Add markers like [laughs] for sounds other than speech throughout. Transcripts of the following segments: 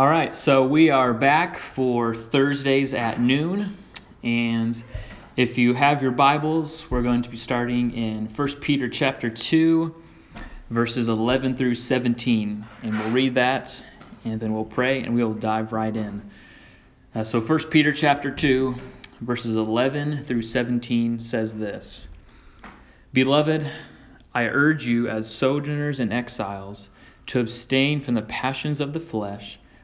All right, so we are back for Thursdays at noon. And if you have your Bibles, we're going to be starting in 1 Peter chapter 2, verses 11 through 17. And we'll read that, and then we'll pray, and we'll dive right in. Uh, so 1 Peter chapter 2, verses 11 through 17 says this Beloved, I urge you as sojourners and exiles to abstain from the passions of the flesh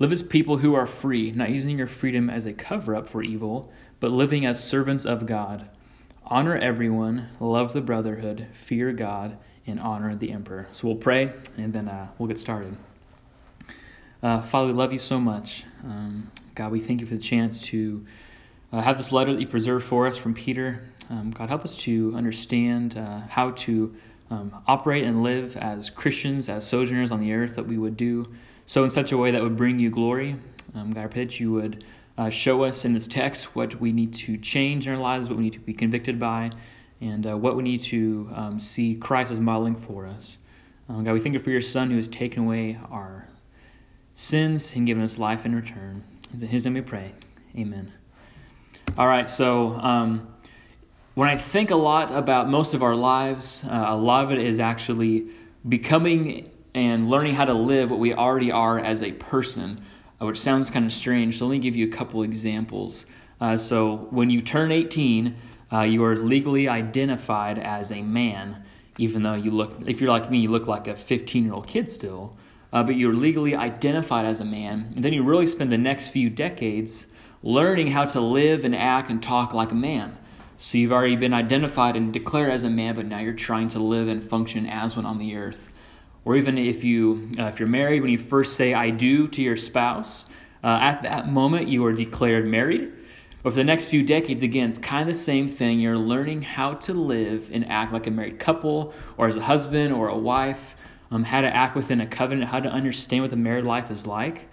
Live as people who are free, not using your freedom as a cover up for evil, but living as servants of God. Honor everyone, love the brotherhood, fear God, and honor the emperor. So we'll pray and then uh, we'll get started. Uh, Father, we love you so much. Um, God, we thank you for the chance to uh, have this letter that you preserved for us from Peter. Um, God, help us to understand uh, how to um, operate and live as Christians, as sojourners on the earth, that we would do so in such a way that would bring you glory. Um, God, I pray that you would uh, show us in this text what we need to change in our lives, what we need to be convicted by, and uh, what we need to um, see Christ as modeling for us. Um, God, we thank you for your Son who has taken away our sins and given us life in return. In his name we pray. Amen. All right, so um, when I think a lot about most of our lives, uh, a lot of it is actually becoming and learning how to live what we already are as a person, uh, which sounds kind of strange. So let me give you a couple examples. Uh, so when you turn 18, uh, you are legally identified as a man, even though you look, if you're like me, you look like a 15 year old kid still. Uh, but you're legally identified as a man. And then you really spend the next few decades learning how to live and act and talk like a man. So you've already been identified and declared as a man, but now you're trying to live and function as one on the earth or even if you uh, if you're married when you first say i do to your spouse uh, at that moment you are declared married. But for the next few decades again it's kind of the same thing. You're learning how to live and act like a married couple or as a husband or a wife um, how to act within a covenant how to understand what the married life is like.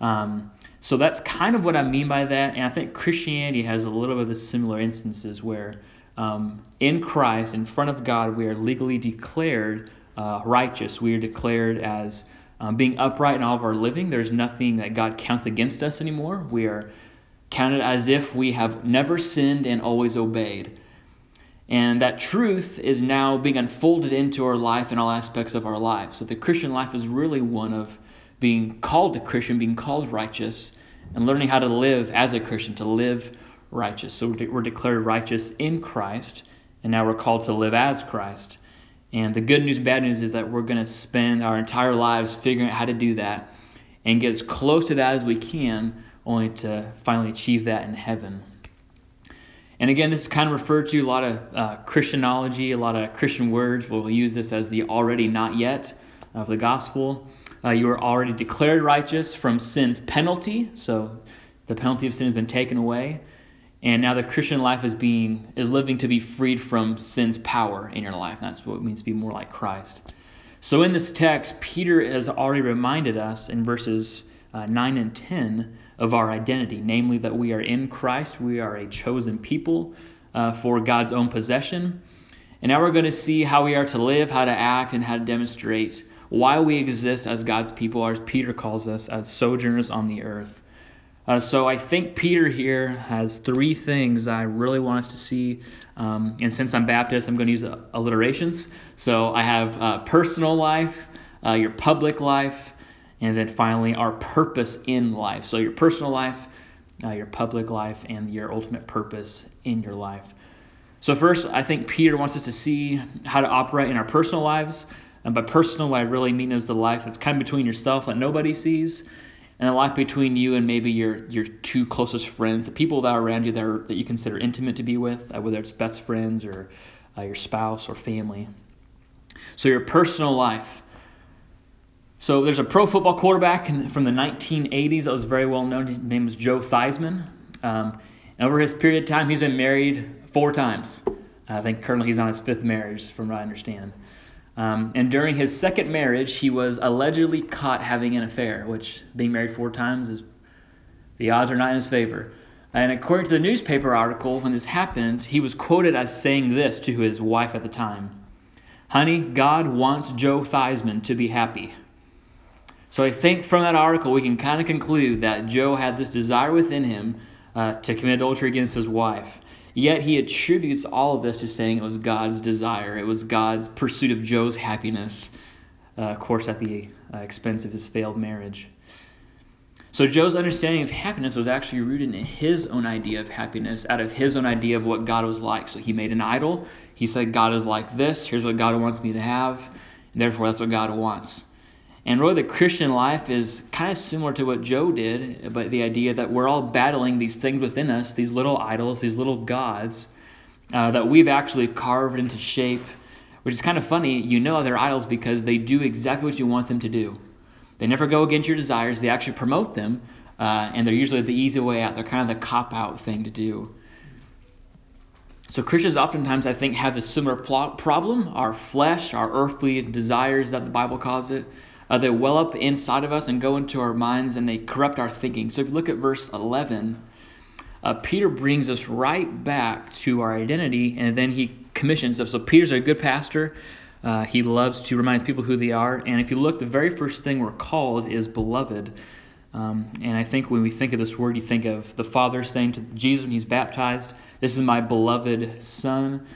Um, so that's kind of what i mean by that and i think christianity has a little bit of similar instances where um, in christ in front of god we are legally declared uh, righteous. We are declared as um, being upright in all of our living. There's nothing that God counts against us anymore. We are counted as if we have never sinned and always obeyed. And that truth is now being unfolded into our life in all aspects of our life. So the Christian life is really one of being called a Christian, being called righteous, and learning how to live as a Christian, to live righteous. So we're declared righteous in Christ, and now we're called to live as Christ. And the good news, bad news is that we're going to spend our entire lives figuring out how to do that and get as close to that as we can, only to finally achieve that in heaven. And again, this is kind of referred to a lot of uh, Christianology, a lot of Christian words. We'll use this as the already not yet of the gospel. Uh, you are already declared righteous from sin's penalty, so the penalty of sin has been taken away and now the Christian life is being is living to be freed from sin's power in your life. That's what it means to be more like Christ. So in this text, Peter has already reminded us in verses uh, 9 and 10 of our identity, namely that we are in Christ, we are a chosen people uh, for God's own possession. And now we're going to see how we are to live, how to act, and how to demonstrate why we exist as God's people, as Peter calls us, as sojourners on the earth. Uh, so I think Peter here has three things I really want us to see. Um, and since I'm Baptist, I'm going to use alliterations. So I have uh, personal life, uh, your public life, and then finally our purpose in life. So your personal life, uh, your public life, and your ultimate purpose in your life. So first, I think Peter wants us to see how to operate in our personal lives. And by personal, what I really mean is the life that's kind of between yourself that nobody sees and the life between you and maybe your your two closest friends, the people that are around you that, are, that you consider intimate to be with, uh, whether it's best friends or uh, your spouse or family. So your personal life. So there's a pro football quarterback in, from the 1980s that was very well known. His name was Joe Theismann. Um, and over his period of time, he's been married four times. I think currently he's on his fifth marriage, from what I understand. Um, and during his second marriage, he was allegedly caught having an affair, which being married four times is the odds are not in his favor. And according to the newspaper article, when this happened, he was quoted as saying this to his wife at the time Honey, God wants Joe Theismann to be happy. So I think from that article, we can kind of conclude that Joe had this desire within him uh, to commit adultery against his wife. Yet he attributes all of this to saying it was God's desire, it was God's pursuit of Joe's happiness, uh, of course, at the uh, expense of his failed marriage. So Joe's understanding of happiness was actually rooted in his own idea of happiness, out of his own idea of what God was like. So he made an idol. He said, God is like this. Here's what God wants me to have. And therefore, that's what God wants. And really, the Christian life is kind of similar to what Joe did, but the idea that we're all battling these things within us, these little idols, these little gods, uh, that we've actually carved into shape, which is kind of funny. You know they're idols because they do exactly what you want them to do. They never go against your desires, they actually promote them, uh, and they're usually the easy way out. They're kind of the cop out thing to do. So, Christians oftentimes, I think, have a similar problem. Our flesh, our earthly desires that the Bible calls it, uh, they well up inside of us and go into our minds and they corrupt our thinking. So, if you look at verse 11, uh, Peter brings us right back to our identity and then he commissions us. So, Peter's a good pastor. Uh, he loves to remind people who they are. And if you look, the very first thing we're called is beloved. Um, and I think when we think of this word, you think of the Father saying to Jesus when he's baptized, This is my beloved Son.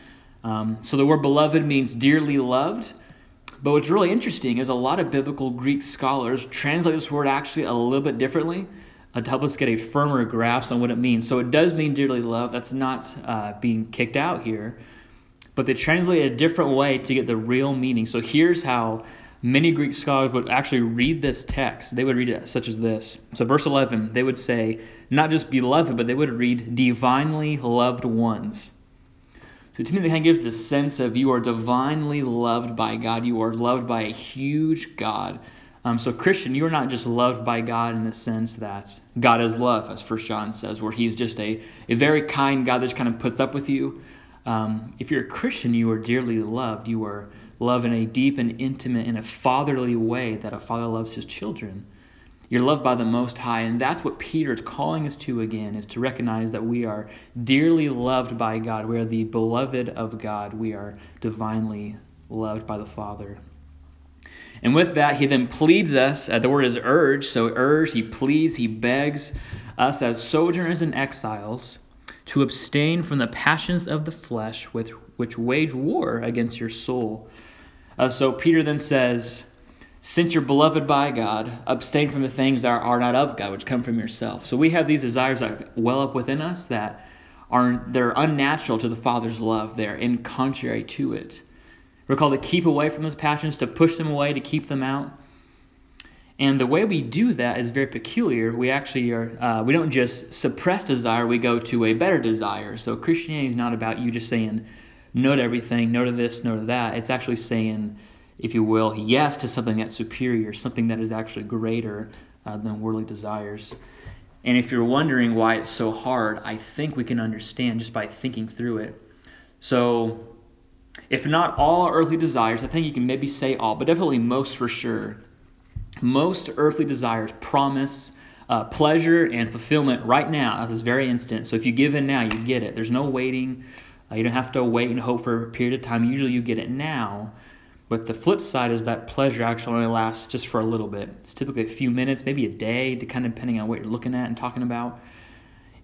Um, so the word beloved means dearly loved. But what's really interesting is a lot of biblical Greek scholars translate this word actually a little bit differently uh, to help us get a firmer grasp on what it means. So it does mean dearly loved. That's not uh, being kicked out here but they translate it a different way to get the real meaning. So here's how many Greek scholars would actually read this text. They would read it such as this. So, verse 11, they would say, not just beloved, but they would read divinely loved ones. So, to me, that kind of gives the sense of you are divinely loved by God. You are loved by a huge God. Um, so, Christian, you are not just loved by God in the sense that God is love, as First John says, where He's just a, a very kind God that just kind of puts up with you. Um, if you're a Christian, you are dearly loved. You are loved in a deep and intimate and a fatherly way that a father loves his children. You're loved by the Most High, and that's what Peter is calling us to again, is to recognize that we are dearly loved by God. We are the beloved of God. We are divinely loved by the Father. And with that, he then pleads us. Uh, the word is urge. So, urge, he pleads, he begs us as sojourners and exiles to abstain from the passions of the flesh with, which wage war against your soul. Uh, so Peter then says, Since you're beloved by God, abstain from the things that are, not of God, which come from yourself. So we have these desires that well up within us that are they're unnatural to the Father's love. They're in contrary to it. We're called to keep away from those passions, to push them away, to keep them out. And the way we do that is very peculiar. We actually are, uh, we don't just suppress desire, we go to a better desire. So Christianity is not about you just saying no to everything, no to this, no to that. It's actually saying, if you will, yes to something that's superior, something that is actually greater uh, than worldly desires. And if you're wondering why it's so hard, I think we can understand just by thinking through it. So, if not all earthly desires, I think you can maybe say all, but definitely most for sure most earthly desires promise uh, pleasure and fulfillment right now at this very instant. So if you give in now, you get it. There's no waiting. Uh, you don't have to wait and hope for a period of time. Usually you get it now. But the flip side is that pleasure actually only lasts just for a little bit. It's typically a few minutes, maybe a day, kind of depending on what you're looking at and talking about.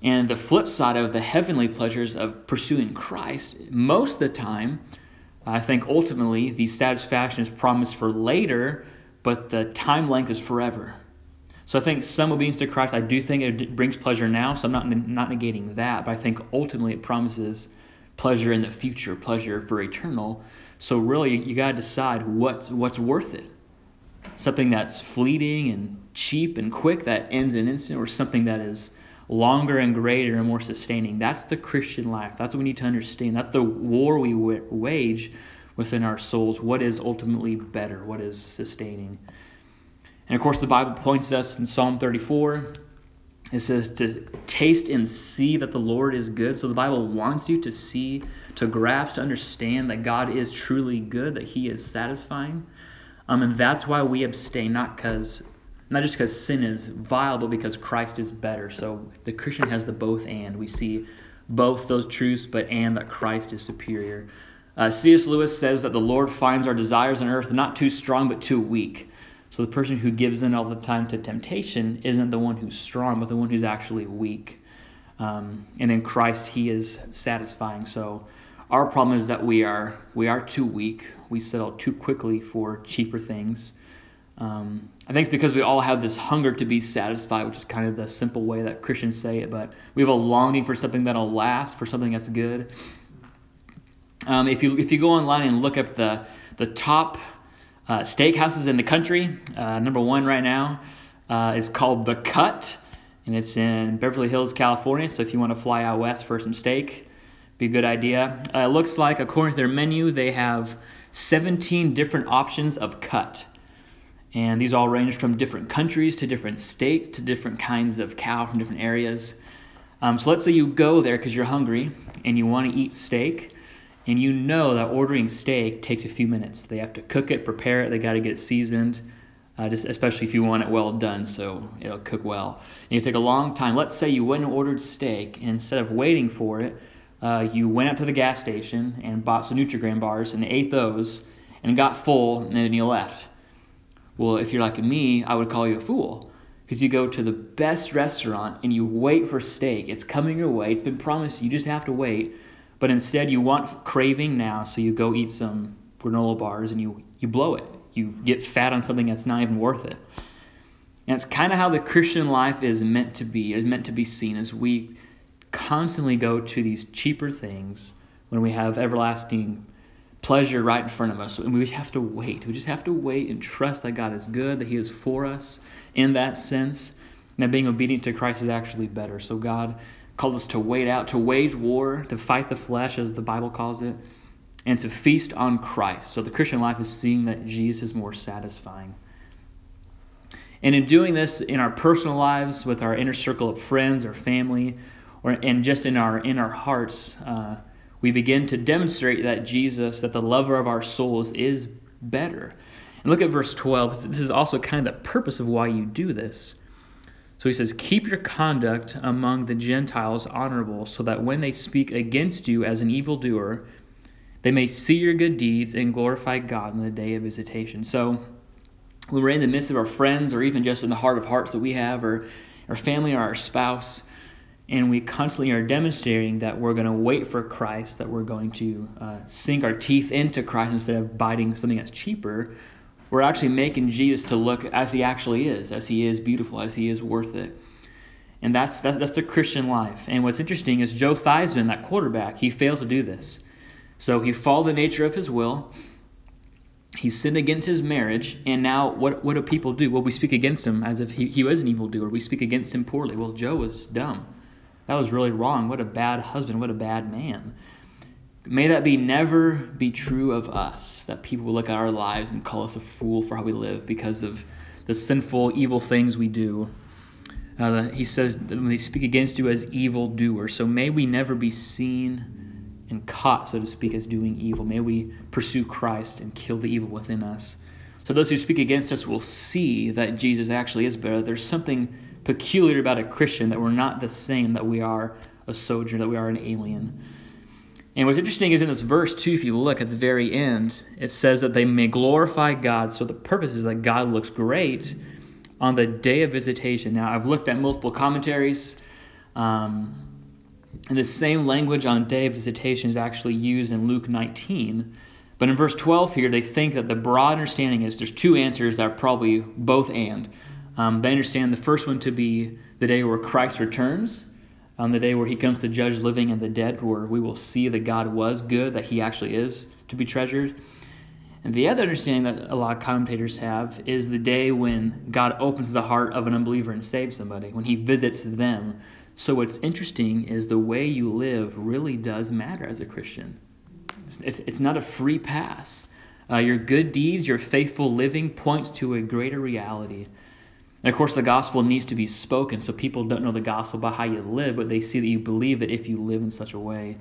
And the flip side of the heavenly pleasures of pursuing Christ, most of the time, I think ultimately the satisfaction is promised for later but the time length is forever. So I think some obedience to Christ, I do think it brings pleasure now, so I'm not, not negating that, but I think ultimately it promises pleasure in the future, pleasure for eternal. So really, you got to decide what, what's worth it. Something that's fleeting and cheap and quick that ends in instant, or something that is longer and greater and more sustaining. That's the Christian life. That's what we need to understand. That's the war we wage within our souls what is ultimately better, what is sustaining. And of course, the Bible points us in Psalm 34. It says to taste and see that the Lord is good. So the Bible wants you to see, to grasp, to understand that God is truly good, that He is satisfying. Um, and that's why we abstain, not because not just because sin is vile, but because Christ is better. So the Christian has the both and. We see both those truths, but and that Christ is superior. Uh, C.S. Lewis says that the Lord finds our desires on earth not too strong, but too weak. So the person who gives in all the time to temptation isn't the one who's strong, but the one who's actually weak. Um, and in Christ, He is satisfying. So our problem is that we are we are too weak. We settle too quickly for cheaper things. Um, I think it's because we all have this hunger to be satisfied, which is kind of the simple way that Christians say it, but we have a longing for something that'll last, for something that's good. Um, if, you, if you go online and look up the, the top uh, steakhouses in the country, uh, number one right now uh, is called The Cut, and it's in Beverly Hills, California. So if you want to fly out west for some steak, be a good idea. Uh, it looks like, according to their menu, they have 17 different options of cut. And these all range from different countries to different states to different kinds of cow from different areas. Um, so let's say you go there because you're hungry and you want to eat steak, and you know that ordering steak takes a few minutes. They have to cook it, prepare it, they got to get it seasoned, uh, just especially if you want it well done so it'll cook well. And it take a long time. Let's say you went and ordered steak, and instead of waiting for it, uh, you went up to the gas station and bought some Nutrigrain bars and ate those and got full, and then you left. Well, if you're like me, I would call you a fool because you go to the best restaurant and you wait for steak. It's coming your way. It's been promised. You just have to wait. But instead, you want craving now, so you go eat some granola bars and you, you blow it. You get fat on something that's not even worth it. And it's kind of how the Christian life is meant to be, is meant to be seen as we constantly go to these cheaper things when we have everlasting pleasure right in front of us. And we just have to wait. We just have to wait and trust that God is good, that He is for us in that sense, and that being obedient to Christ is actually better. So God called us to wait out, to wage war, to fight the flesh, as the Bible calls it, and to feast on Christ. So the Christian life is seeing that Jesus is more satisfying. And in doing this in our personal lives, with our inner circle of friends or family, or and just in our in our hearts, uh, we begin to demonstrate that Jesus, that the lover of our souls, is better. And look at verse 12. This is also kind of the purpose of why you do this. So he says, Keep your conduct among the Gentiles honorable, so that when they speak against you as an evildoer, they may see your good deeds and glorify God in the day of visitation. So when we're in the midst of our friends, or even just in the heart of hearts that we have, or our family or our spouse, and we constantly are demonstrating that we're going to wait for Christ, that we're going to uh, sink our teeth into Christ instead of biting something that's cheaper, we're actually making Jesus to look as he actually is, as he is beautiful, as he is worth it. And that's, that's, that's the Christian life. And what's interesting is Joe Theismann, that quarterback, he failed to do this. So he followed the nature of his will. He sinned against his marriage, and now what, what do people do? Well, we speak against him as if he, he was an evildoer. We speak against him poorly. Well, Joe was dumb. That was really wrong. What a bad husband. What a bad man. May that be never be true of us, that people will look at our lives and call us a fool for how we live because of the sinful, evil things we do. Uh, he says when they speak against you as evil doers. So may we never be seen and caught, so to speak, as doing evil. May we pursue Christ and kill the evil within us. So those who speak against us will see that Jesus actually is better. There's something peculiar about a Christian that we're not the same, that we are a sojourner, that we are an alien. And what's interesting is in this verse, too, if you look at the very end, it says that they may glorify God. So the purpose is that God looks great on the day of visitation. Now, I've looked at multiple commentaries, um, and the same language on day of visitation is actually used in Luke 19. But in verse 12 here, they think that the broad understanding is there's two answers that are probably both and. Um, they understand the first one to be the day where Christ returns, on the day where he comes to judge living and the dead, where we will see that God was good, that he actually is to be treasured. And the other understanding that a lot of commentators have is the day when God opens the heart of an unbeliever and saves somebody, when he visits them. So, what's interesting is the way you live really does matter as a Christian. It's, it's not a free pass. Uh, your good deeds, your faithful living points to a greater reality. And of course, the gospel needs to be spoken, so people don't know the gospel by how you live, but they see that you believe it if you live in such a way.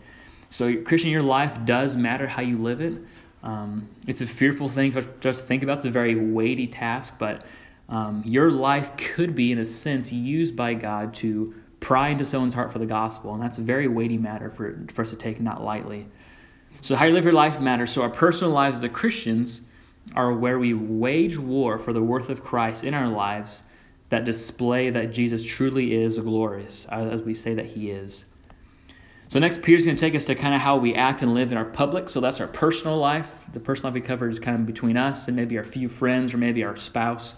So, Christian, your life does matter how you live it. Um, it's a fearful thing to just think about. It's a very weighty task, but um, your life could be, in a sense, used by God to pry into someone's heart for the gospel, and that's a very weighty matter for, for us to take not lightly. So, how you live your life matters. So, our personal lives as Christians are where we wage war for the worth of Christ in our lives that display that Jesus truly is glorious, as we say that he is. So, next, Peter's going to take us to kind of how we act and live in our public. So, that's our personal life. The personal life we covered is kind of between us and maybe our few friends or maybe our spouse.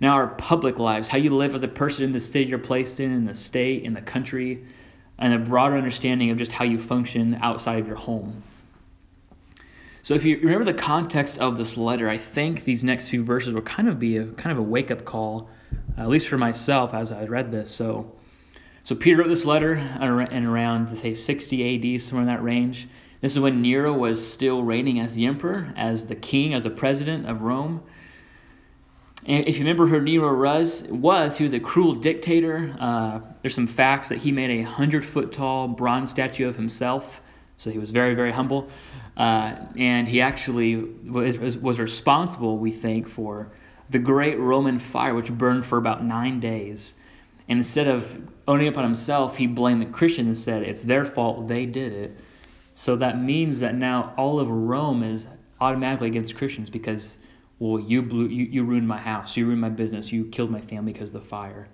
Now, our public lives, how you live as a person in the city you're placed in, in the state, in the country, and a broader understanding of just how you function outside of your home. So, if you remember the context of this letter, I think these next few verses will kind of be a kind of a wake up call, at least for myself as I read this. So, so Peter wrote this letter in around say 60 AD, somewhere in that range. This is when Nero was still reigning as the emperor, as the king, as the president of Rome. And if you remember who Nero was, was he was a cruel dictator. Uh, there's some facts that he made a hundred foot tall bronze statue of himself, so he was very very humble. Uh, and he actually was, was responsible, we think, for the great Roman fire, which burned for about nine days. And instead of owning up on himself, he blamed the Christians and said it's their fault, they did it. So that means that now all of Rome is automatically against Christians because well, you, blew, you, you ruined my house, you ruined my business, you killed my family because of the fire.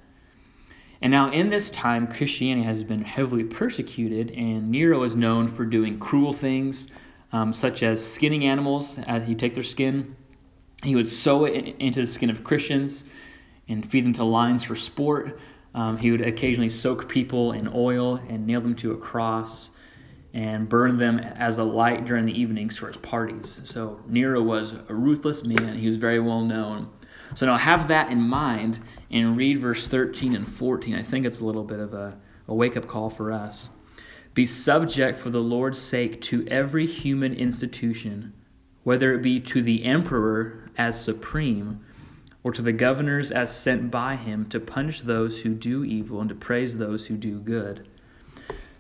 And now, in this time, Christianity has been heavily persecuted, and Nero is known for doing cruel things, um, such as skinning animals as he take their skin. He would sew it into the skin of Christians and feed them to lions for sport. Um, he would occasionally soak people in oil and nail them to a cross and burn them as a light during the evenings for his parties. So Nero was a ruthless man. He was very well known. So now have that in mind and read verse 13 and 14. I think it's a little bit of a, a wake up call for us. Be subject for the Lord's sake to every human institution, whether it be to the emperor as supreme, or to the governors as sent by him to punish those who do evil and to praise those who do good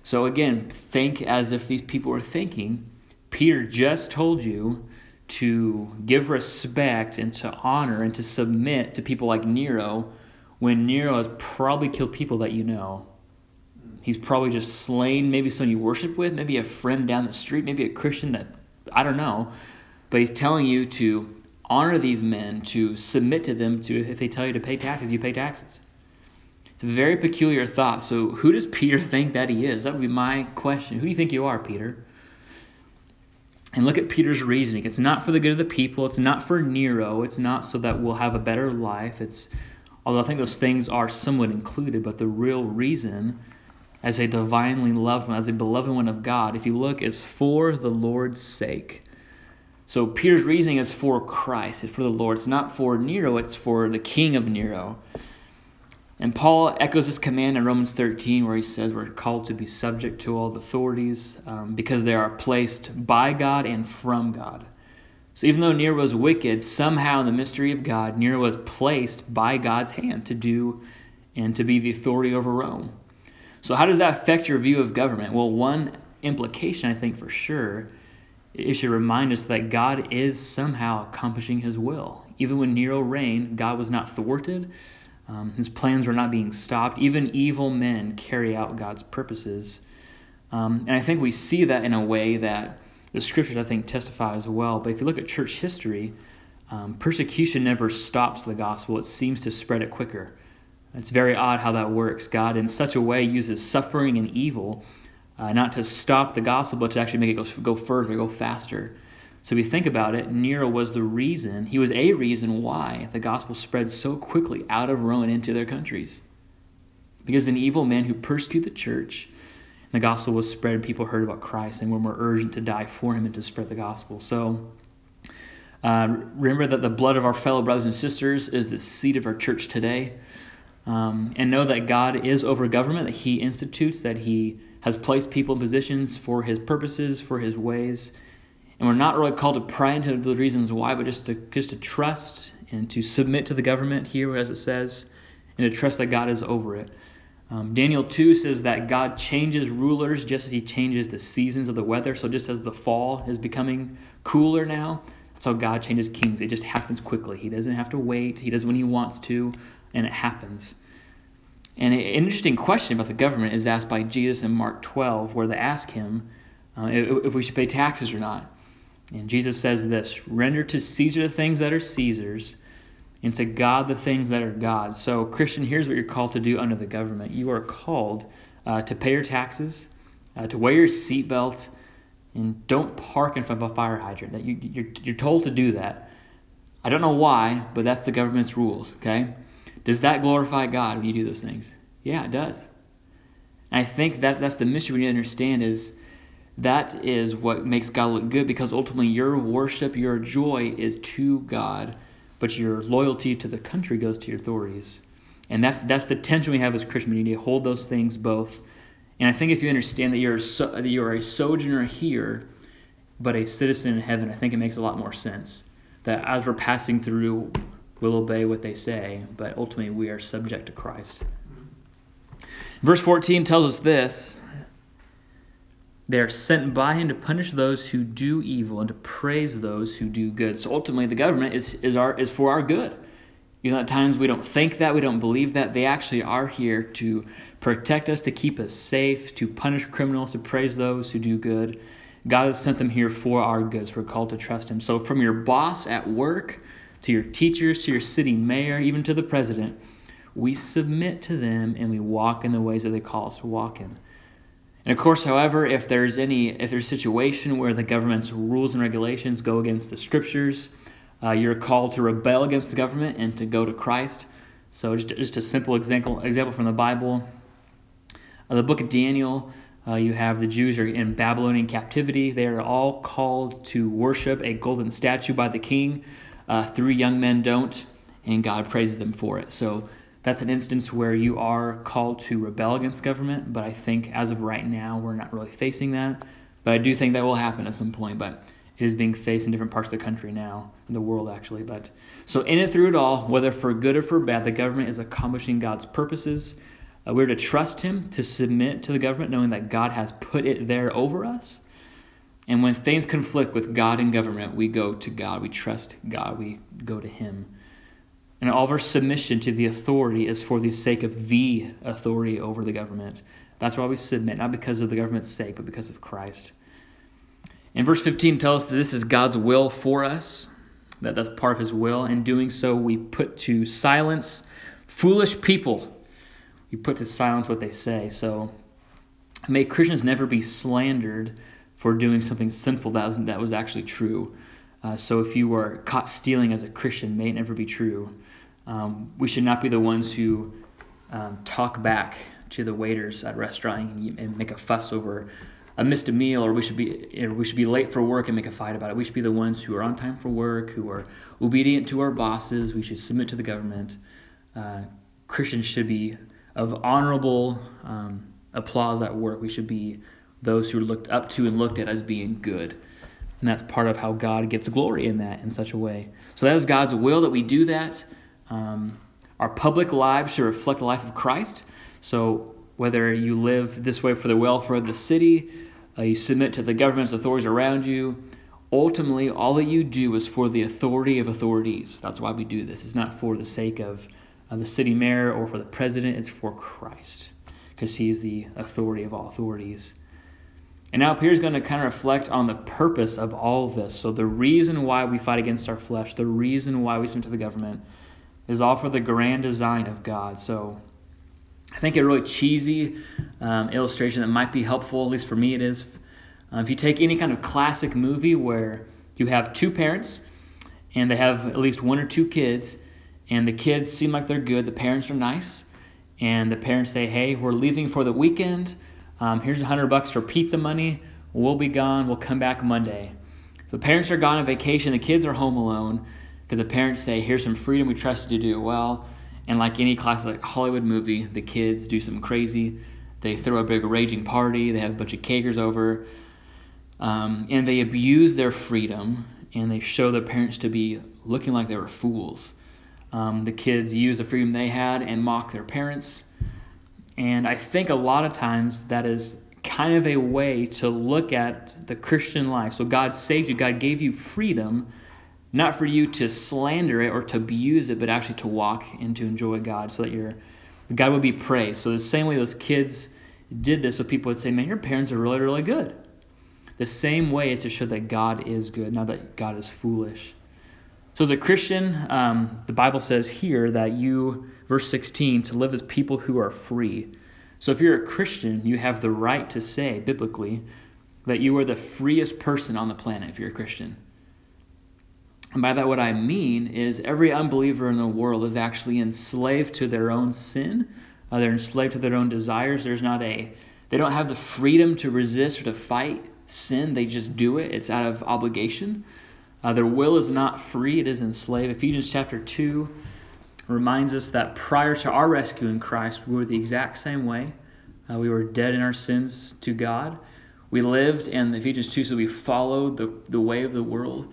so again, think as if these people were thinking. Peter just told you to give respect and to honor and to submit to people like Nero when Nero has probably killed people that you know. He's probably just slain maybe someone you worship with, maybe a friend down the street, maybe a Christian that I don't know. But he's telling you to honor these men, to submit to them, to if they tell you to pay taxes, you pay taxes. It's a very peculiar thought. So, who does Peter think that he is? That would be my question. Who do you think you are, Peter? And look at Peter's reasoning. It's not for the good of the people. It's not for Nero. It's not so that we'll have a better life. It's, although I think those things are somewhat included, but the real reason, as a divinely loved one, as a beloved one of God, if you look, is for the Lord's sake. So Peter's reasoning is for Christ. It's for the Lord. It's not for Nero. It's for the king of Nero. And Paul echoes this command in Romans 13, where he says we're called to be subject to all the authorities um, because they are placed by God and from God. So even though Nero was wicked, somehow in the mystery of God, Nero was placed by God's hand to do and to be the authority over Rome. So, how does that affect your view of government? Well, one implication, I think for sure, it should remind us that God is somehow accomplishing his will. Even when Nero reigned, God was not thwarted. Um, his plans were not being stopped. Even evil men carry out God's purposes. Um, and I think we see that in a way that the scriptures, I think, testify as well. But if you look at church history, um, persecution never stops the gospel, it seems to spread it quicker. It's very odd how that works. God, in such a way, uses suffering and evil uh, not to stop the gospel, but to actually make it go, go further, go faster. So if you think about it, Nero was the reason, he was a reason why the gospel spread so quickly out of Rome and into their countries. Because an evil man who persecuted the church, the gospel was spread and people heard about Christ and were more urgent to die for him and to spread the gospel. So uh, remember that the blood of our fellow brothers and sisters is the seed of our church today. Um, and know that God is over government, that He institutes, that He has placed people in positions for His purposes, for His ways. And we're not really called to pry into the reasons why, but just to just to trust and to submit to the government here, as it says, and to trust that God is over it. Um, Daniel 2 says that God changes rulers just as he changes the seasons of the weather. So, just as the fall is becoming cooler now, that's how God changes kings. It just happens quickly. He doesn't have to wait, He does when He wants to, and it happens. And an interesting question about the government is asked by Jesus in Mark 12, where they ask him uh, if we should pay taxes or not. And Jesus says this Render to Caesar the things that are Caesar's and to God the things that are God's. So, Christian, here's what you're called to do under the government you are called uh, to pay your taxes, uh, to wear your seatbelt, and don't park in front of a fire hydrant. That you, you're, you're told to do that. I don't know why, but that's the government's rules, okay? Does that glorify God when you do those things? Yeah, it does. And I think that that's the mystery we need to understand is that is what makes God look good because ultimately your worship, your joy is to God but your loyalty to the country goes to your authorities. And that's that's the tension we have as Christians. We need to hold those things both. And I think if you understand that you're so, that you are a sojourner here, but a citizen in heaven, I think it makes a lot more sense. That as we're passing through, we'll obey what they say, but ultimately we are subject to Christ. Verse 14 tells us this they are sent by him to punish those who do evil and to praise those who do good. So ultimately, the government is, is, our, is for our good. You know, at times we don't think that, we don't believe that. They actually are here to protect us, to keep us safe, to punish criminals, to praise those who do good. God has sent them here for our goods. We're called to trust Him. So, from your boss at work to your teachers to your city mayor, even to the president, we submit to them and we walk in the ways that they call us to walk in. And of course, however, if there's any if there's a situation where the government's rules and regulations go against the scriptures, uh, you're called to rebel against the government and to go to Christ. So just, just a simple example example from the Bible, uh, the book of Daniel. Uh, you have the Jews are in Babylonian captivity. They are all called to worship a golden statue by the king. Uh, three young men don't, and God praises them for it. So that's an instance where you are called to rebel against government, but I think as of right now, we're not really facing that. But I do think that will happen at some point, but it is being faced in different parts of the country now, in the world actually. But so in it through it all, whether for good or for bad, the government is accomplishing God's purposes. Uh, we're to trust Him, to submit to the government, knowing that God has put it there over us. And when things conflict with God and government, we go to God. We trust God. We go to Him. And all of our submission to the authority is for the sake of the authority over the government. That's why we submit, not because of the government's sake, but because of Christ. And verse 15 tells us that this is God's will for us, that that's part of his will. In doing so, we put to silence foolish people. We put to silence what they say. So may Christians never be slandered for doing something sinful that was, that was actually true. Uh, so if you were caught stealing as a Christian, may it never be true. Um, we should not be the ones who um, talk back to the waiters at restaurant and, and, make a fuss over a missed a meal, or we should be or we should be late for work and make a fight about it. We should be the ones who are on time for work, who are obedient to our bosses. We should submit to the government. Uh, Christians should be of honorable um, applause at work. We should be those who are looked up to and looked at as being good. And that's part of how God gets glory in that in such a way. So that is God's will that we do that. Um, our public lives should reflect the life of Christ. So whether you live this way for the welfare of the city, uh, you submit to the government's authorities around you, ultimately all that you do is for the authority of authorities. That's why we do this. It's not for the sake of uh, the city mayor or for the president, it's for Christ because he is the authority of all authorities. And now Peter's going to kind of reflect on the purpose of all of this. So, the reason why we fight against our flesh, the reason why we submit to the government, is all for the grand design of God. So I think a really cheesy um, illustration that might be helpful, at least for me it is. Uh, if you take any kind of classic movie where you have two parents and they have at least one or two kids, and the kids seem like they're good, the parents are nice, and the parents say, Hey, we're leaving for the weekend. Um, here's a hundred bucks for pizza money. We'll be gone. We'll come back Monday. So parents are gone on vacation. The kids are home alone. Because the parents say, here's some freedom, we trust you to do it well. And like any classic Hollywood movie, the kids do something crazy. They throw a big raging party, they have a bunch of cakers over. Um, and they abuse their freedom and they show their parents to be looking like they were fools. Um, the kids use the freedom they had and mock their parents. And I think a lot of times that is kind of a way to look at the Christian life. So God saved you, God gave you freedom, not for you to slander it or to abuse it, but actually to walk and to enjoy God so that your God would be praised. So the same way those kids did this, so people would say, Man, your parents are really, really good. The same way is to show that God is good, not that God is foolish. So, as a Christian, um, the Bible says here that you, verse 16, to live as people who are free. So, if you're a Christian, you have the right to say, biblically, that you are the freest person on the planet if you're a Christian. And by that, what I mean is every unbeliever in the world is actually enslaved to their own sin. Uh, they're enslaved to their own desires. There's not a, they don't have the freedom to resist or to fight sin. They just do it. It's out of obligation. Uh, their will is not free, it is enslaved. Ephesians chapter 2 reminds us that prior to our rescue in Christ, we were the exact same way. Uh, we were dead in our sins to God. We lived, and Ephesians 2 says we followed the, the way of the world,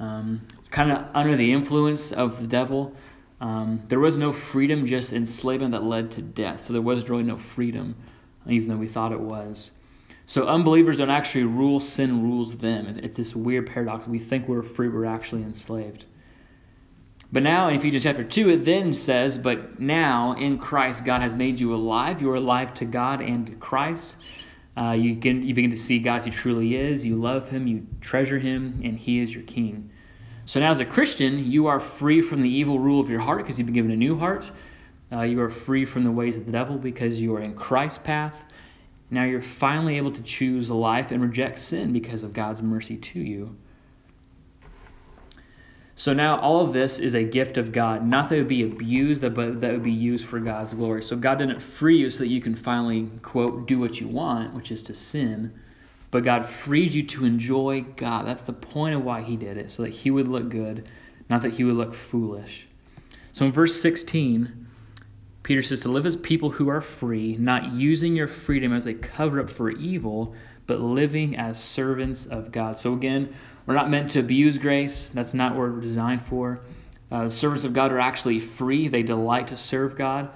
um, kind of under the influence of the devil. Um, there was no freedom, just enslavement that led to death. So there was really no freedom, even though we thought it was. So unbelievers don't actually rule, sin rules them. It's this weird paradox. We think we're free, we're actually enslaved. But now in Ephesians chapter 2, it then says, But now in Christ, God has made you alive. You are alive to God and Christ. Uh, you, you begin to see God as He truly is. You love Him, you treasure Him, and He is your King. So now, as a Christian, you are free from the evil rule of your heart because you've been given a new heart. Uh, you are free from the ways of the devil because you are in Christ's path. Now you're finally able to choose life and reject sin because of God's mercy to you. So now all of this is a gift of God, not that it would be abused, but that would be used for God's glory. So God didn't free you so that you can finally, quote, do what you want, which is to sin. But God freed you to enjoy God. That's the point of why He did it, so that He would look good, not that He would look foolish. So in verse 16, Peter says to live as people who are free, not using your freedom as a cover up for evil, but living as servants of God. So again, we're not meant to abuse grace. That's not what we're designed for. Uh, servants of God are actually free, they delight to serve God.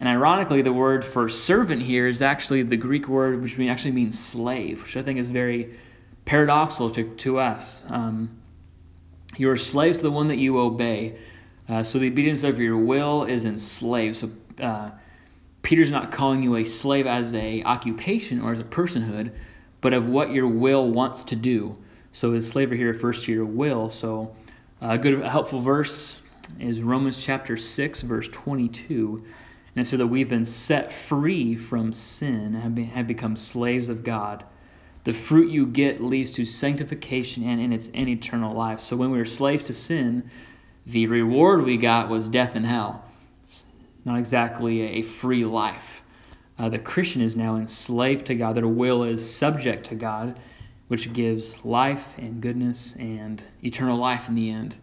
And ironically, the word for servant here is actually the Greek word which actually means slave, which I think is very paradoxical to, to us. Um, you are slaves to the one that you obey. Uh, so the obedience of your will is enslaved. So uh, Peter's not calling you a slave as a occupation or as a personhood, but of what your will wants to do. So his slavery here refers to your will. So a good, a helpful verse is Romans chapter six, verse twenty-two, and it says that we've been set free from sin and have, have become slaves of God. The fruit you get leads to sanctification and in its eternal life. So when we were slaves to sin, the reward we got was death and hell. It's not exactly a free life. Uh, the Christian is now enslaved to God. Their will is subject to God, which gives life and goodness and eternal life in the end.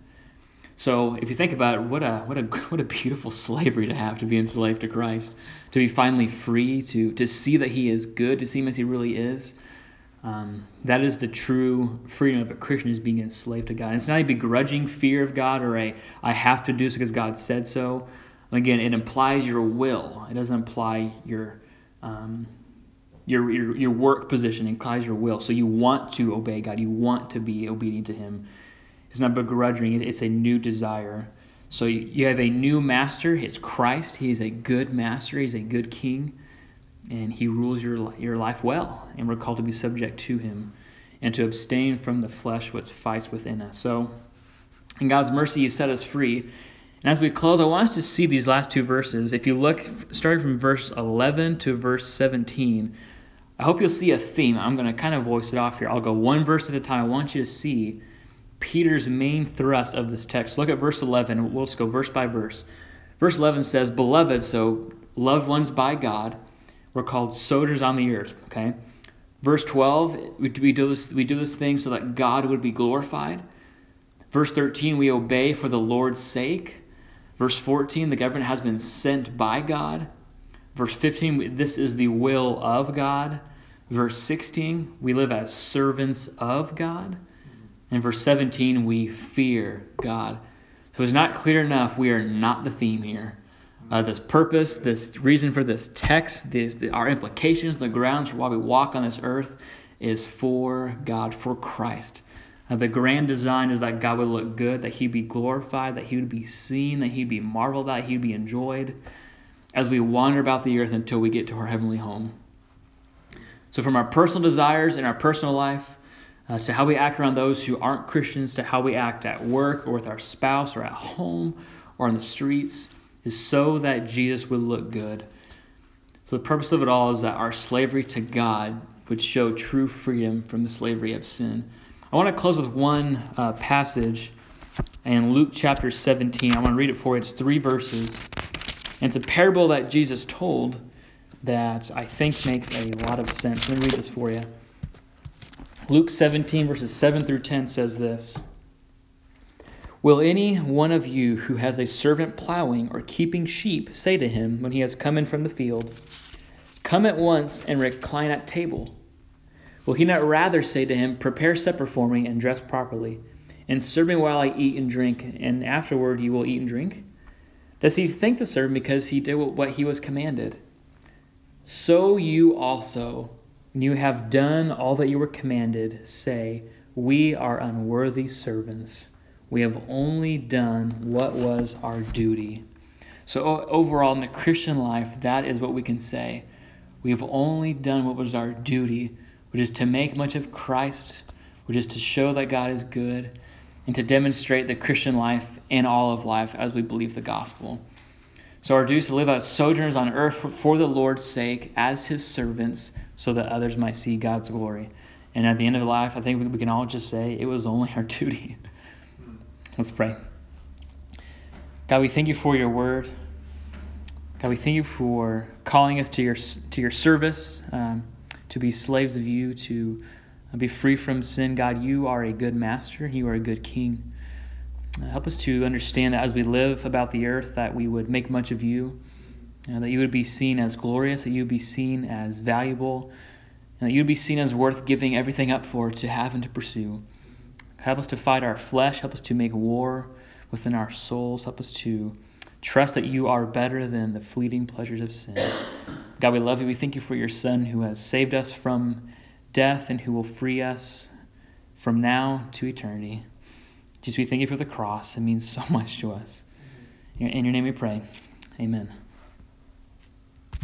So, if you think about it, what a what a [laughs] what a beautiful [laughs] slavery to have to be enslaved to Christ, to be finally free, to to see that He is good, to see Him as He really is, um, that is the true freedom of a Christian is being enslaved to God. And it's not a begrudging fear of God or a I have to do this because God said so. Again, it implies your will. It doesn't imply your um, your, your your work position. It implies your will. So you want to obey God. You want to be obedient to Him. It's not begrudging. It's a new desire. So you have a new master. It's Christ. He is a good master. He's a good king and he rules your, your life well. And we're called to be subject to him and to abstain from the flesh which fights within us. So, in God's mercy, he set us free. And as we close, I want us to see these last two verses. If you look, starting from verse 11 to verse 17, I hope you'll see a theme. I'm going to kind of voice it off here. I'll go one verse at a time. I want you to see Peter's main thrust of this text. Look at verse 11. We'll just go verse by verse. Verse 11 says, Beloved, so loved ones by God, we're called sojourners on the earth, okay? Verse 12, we, do this, we do this thing so that God would be glorified. Verse 13, we obey for the Lord's sake. Verse 14, the government has been sent by God. Verse 15, this is the will of God. Verse 16, we live as servants of God. And verse 17, we fear God. So it's not clear enough. We are not the theme here. Uh, this purpose, this reason for this text, this, the, our implications, the grounds for why we walk on this earth is for God, for Christ. Uh, the grand design is that God would look good, that He'd be glorified, that He would be seen, that He'd be marveled at, He'd be enjoyed as we wander about the earth until we get to our heavenly home. So, from our personal desires in our personal life, uh, to how we act around those who aren't Christians, to how we act at work or with our spouse or at home or on the streets, is so that Jesus would look good. So, the purpose of it all is that our slavery to God would show true freedom from the slavery of sin. I want to close with one uh, passage in Luke chapter 17. I want to read it for you. It's three verses. And it's a parable that Jesus told that I think makes a lot of sense. Let me read this for you. Luke 17, verses 7 through 10 says this Will any one of you who has a servant plowing or keeping sheep say to him when he has come in from the field, Come at once and recline at table? Will he not rather say to him, Prepare supper for me and dress properly, and serve me while I eat and drink, and afterward you will eat and drink? Does he thank the servant because he did what he was commanded? So you also when you have done all that you were commanded, say, We are unworthy servants. We have only done what was our duty. So, overall, in the Christian life, that is what we can say. We have only done what was our duty, which is to make much of Christ, which is to show that God is good, and to demonstrate the Christian life in all of life as we believe the gospel. So, our duty is to live as sojourners on earth for the Lord's sake, as his servants, so that others might see God's glory. And at the end of life, I think we can all just say it was only [laughs] our duty. Let's pray. God, we thank you for your word. God, we thank you for calling us to your to your service, um, to be slaves of you, to be free from sin. God, you are a good master. You are a good king. Help us to understand that as we live about the earth, that we would make much of you, that you would be seen as glorious, that you would be seen as valuable, and that you would be seen as worth giving everything up for, to have and to pursue. Help us to fight our flesh. Help us to make war within our souls. Help us to trust that you are better than the fleeting pleasures of sin. God, we love you. We thank you for your Son who has saved us from death and who will free us from now to eternity. Jesus, we thank you for the cross. It means so [laughs] much to us. Mm-hmm. In your name we pray. Amen.